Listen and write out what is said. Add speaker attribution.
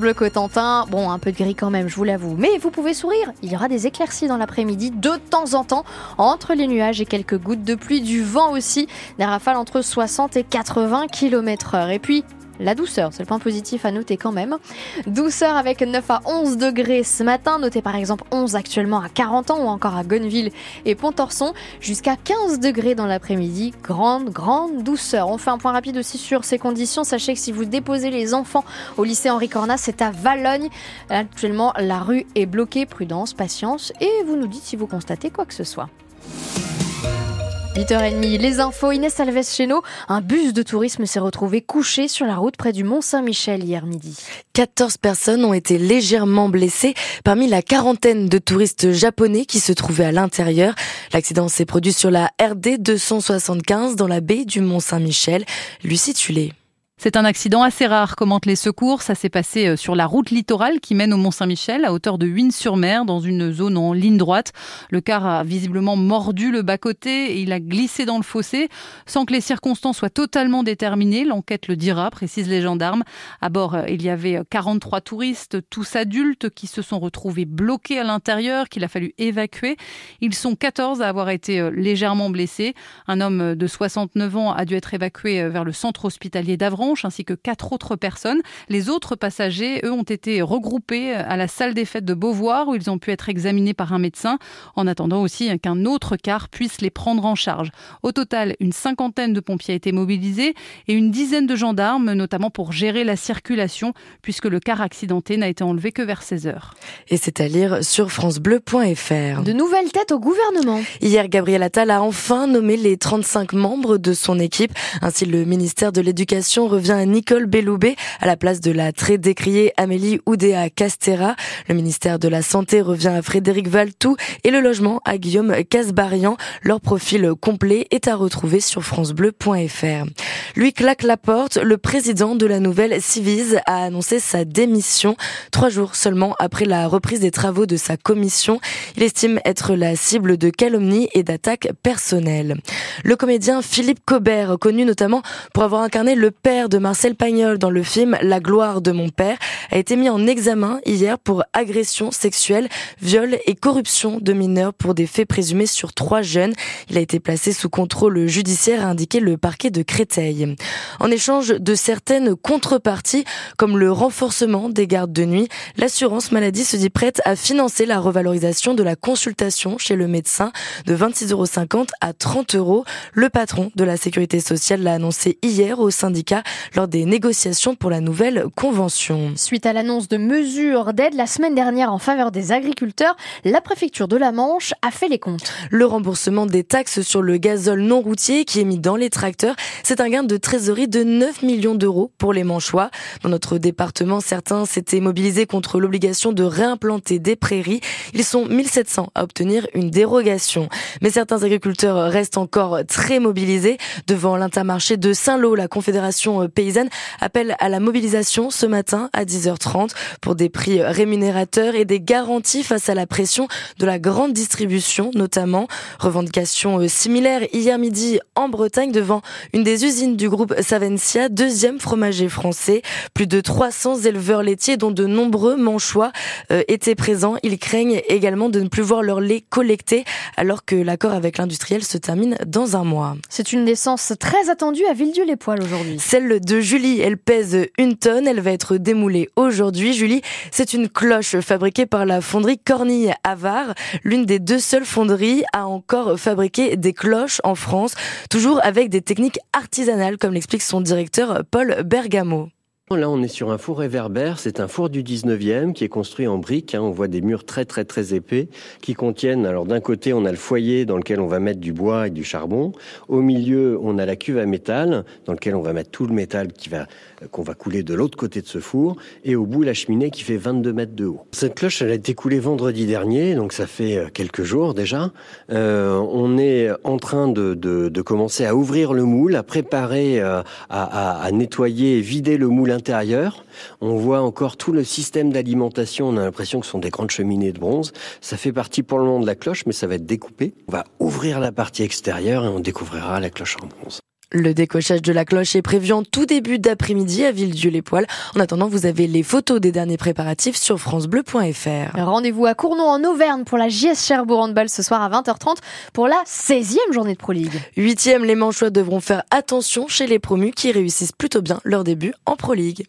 Speaker 1: Bleu Cotentin, bon un peu de gris quand même, je vous l'avoue, mais vous pouvez sourire, il y aura des éclaircies dans l'après-midi de temps en temps, entre les nuages et quelques gouttes de pluie, du vent aussi, des rafales entre 60 et 80 km heure. Et puis, la douceur, c'est le point positif à noter quand même. Douceur avec 9 à 11 degrés ce matin, notez par exemple 11 actuellement à 40 ans ou encore à Gonneville et Pontorson, jusqu'à 15 degrés dans l'après-midi. Grande, grande douceur. On fait un point rapide aussi sur ces conditions. Sachez que si vous déposez les enfants au lycée Henri Cornas, c'est à Valogne. Actuellement, la rue est bloquée. Prudence, patience et vous nous dites si vous constatez quoi que ce soit. 8h30, les infos, Inès Alves nous. un bus de tourisme s'est retrouvé couché sur la route près du Mont Saint-Michel hier midi.
Speaker 2: 14 personnes ont été légèrement blessées parmi la quarantaine de touristes japonais qui se trouvaient à l'intérieur. L'accident s'est produit sur la RD 275 dans la baie du Mont Saint-Michel. Lucie Tulé.
Speaker 3: C'est un accident assez rare, commentent les secours. Ça s'est passé euh, sur la route littorale qui mène au Mont-Saint-Michel, à hauteur de Huines-sur-Mer, dans une zone en ligne droite. Le car a visiblement mordu le bas-côté et il a glissé dans le fossé. Sans que les circonstances soient totalement déterminées, l'enquête le dira, précisent les gendarmes. À bord, euh, il y avait 43 touristes, tous adultes, qui se sont retrouvés bloqués à l'intérieur, qu'il a fallu évacuer. Ils sont 14 à avoir été euh, légèrement blessés. Un homme de 69 ans a dû être évacué vers le centre hospitalier ainsi que quatre autres personnes. Les autres passagers, eux, ont été regroupés à la salle des fêtes de Beauvoir où ils ont pu être examinés par un médecin en attendant aussi qu'un autre car puisse les prendre en charge. Au total, une cinquantaine de pompiers a été mobilisés et une dizaine de gendarmes, notamment pour gérer la circulation puisque le car accidenté n'a été enlevé que vers 16 heures.
Speaker 2: Et c'est à lire sur francebleu.fr.
Speaker 1: De nouvelles têtes au gouvernement.
Speaker 2: Hier, Gabriel Attal a enfin nommé les 35 membres de son équipe. Ainsi, le ministère de l'Éducation revient à Nicole Belloubet à la place de la très décriée Amélie Oudéa Castera. Le ministère de la Santé revient à Frédéric Valtou et le logement à Guillaume Casbarian. Leur profil complet est à retrouver sur francebleu.fr. Lui claque la porte. Le président de la nouvelle Civise a annoncé sa démission trois jours seulement après la reprise des travaux de sa commission. Il estime être la cible de calomnies et d'attaques personnelles. Le comédien Philippe Cobert, connu notamment pour avoir incarné le père de Marcel Pagnol dans le film La gloire de mon père a été mis en examen hier pour agression sexuelle, viol et corruption de mineurs pour des faits présumés sur trois jeunes. Il a été placé sous contrôle judiciaire, a indiqué le parquet de Créteil. En échange de certaines contreparties, comme le renforcement des gardes de nuit, l'assurance maladie se dit prête à financer la revalorisation de la consultation chez le médecin de 26,50 euros à 30 euros. Le patron de la sécurité sociale l'a annoncé hier au syndicat lors des négociations pour la nouvelle convention.
Speaker 1: Suite à l'annonce de mesures d'aide la semaine dernière en faveur des agriculteurs, la préfecture de la Manche a fait les comptes.
Speaker 2: Le remboursement des taxes sur le gazole non routier qui est mis dans les tracteurs, c'est un gain de trésorerie de 9 millions d'euros pour les Manchois. Dans notre département, certains s'étaient mobilisés contre l'obligation de réimplanter des prairies. Ils sont 1700 à obtenir une dérogation. Mais certains agriculteurs restent encore très mobilisés. Devant l'intermarché de Saint-Lô, la Confédération euh, paysanne appelle à la mobilisation ce matin à 10h30 pour des prix rémunérateurs et des garanties face à la pression de la grande distribution notamment. Revendication euh, similaire hier midi en Bretagne devant une des usines du groupe Savencia, deuxième fromager français. Plus de 300 éleveurs laitiers dont de nombreux manchois euh, étaient présents. Ils craignent également de ne plus voir leur lait collecté alors que l'accord avec l'industriel se termine dans un mois.
Speaker 1: C'est une naissance très attendue à Villedieu-les-Poils aujourd'hui.
Speaker 2: Celle de Julie. Elle pèse une tonne. Elle va être démoulée aujourd'hui. Julie, c'est une cloche fabriquée par la fonderie Cornille à l'une des deux seules fonderies à encore fabriquer des cloches en France, toujours avec des techniques artisanales, comme l'explique son directeur Paul Bergamo.
Speaker 4: Là, on est sur un four réverbère. C'est un four du 19e qui est construit en briques. Hein. On voit des murs très, très, très épais qui contiennent. Alors, d'un côté, on a le foyer dans lequel on va mettre du bois et du charbon. Au milieu, on a la cuve à métal dans lequel on va mettre tout le métal qu'on va couler de l'autre côté de ce four. Et au bout, la cheminée qui fait 22 mètres de haut. Cette cloche, elle a été coulée vendredi dernier, donc ça fait euh, quelques jours déjà. Euh, on est en train de, commencer à ouvrir le moule, à préparer, euh, à, à, à nettoyer et vider le moule On voit encore tout le système d'alimentation. On a l'impression que ce sont des grandes cheminées de bronze. Ça fait partie pour le moment de la cloche, mais ça va être découpé. On va ouvrir la partie extérieure et on découvrira la cloche en bronze.
Speaker 2: Le décochage de la cloche est prévu en tout début d'après-midi à Villedieu-les-Poils. En attendant, vous avez les photos des derniers préparatifs sur francebleu.fr.
Speaker 1: Rendez-vous à Cournon en Auvergne pour la JS Cherbourg Handball ce soir à 20h30 pour la 16e journée de Pro League.
Speaker 2: Huitième, les Manchois devront faire attention chez les promus qui réussissent plutôt bien leur début en Pro League.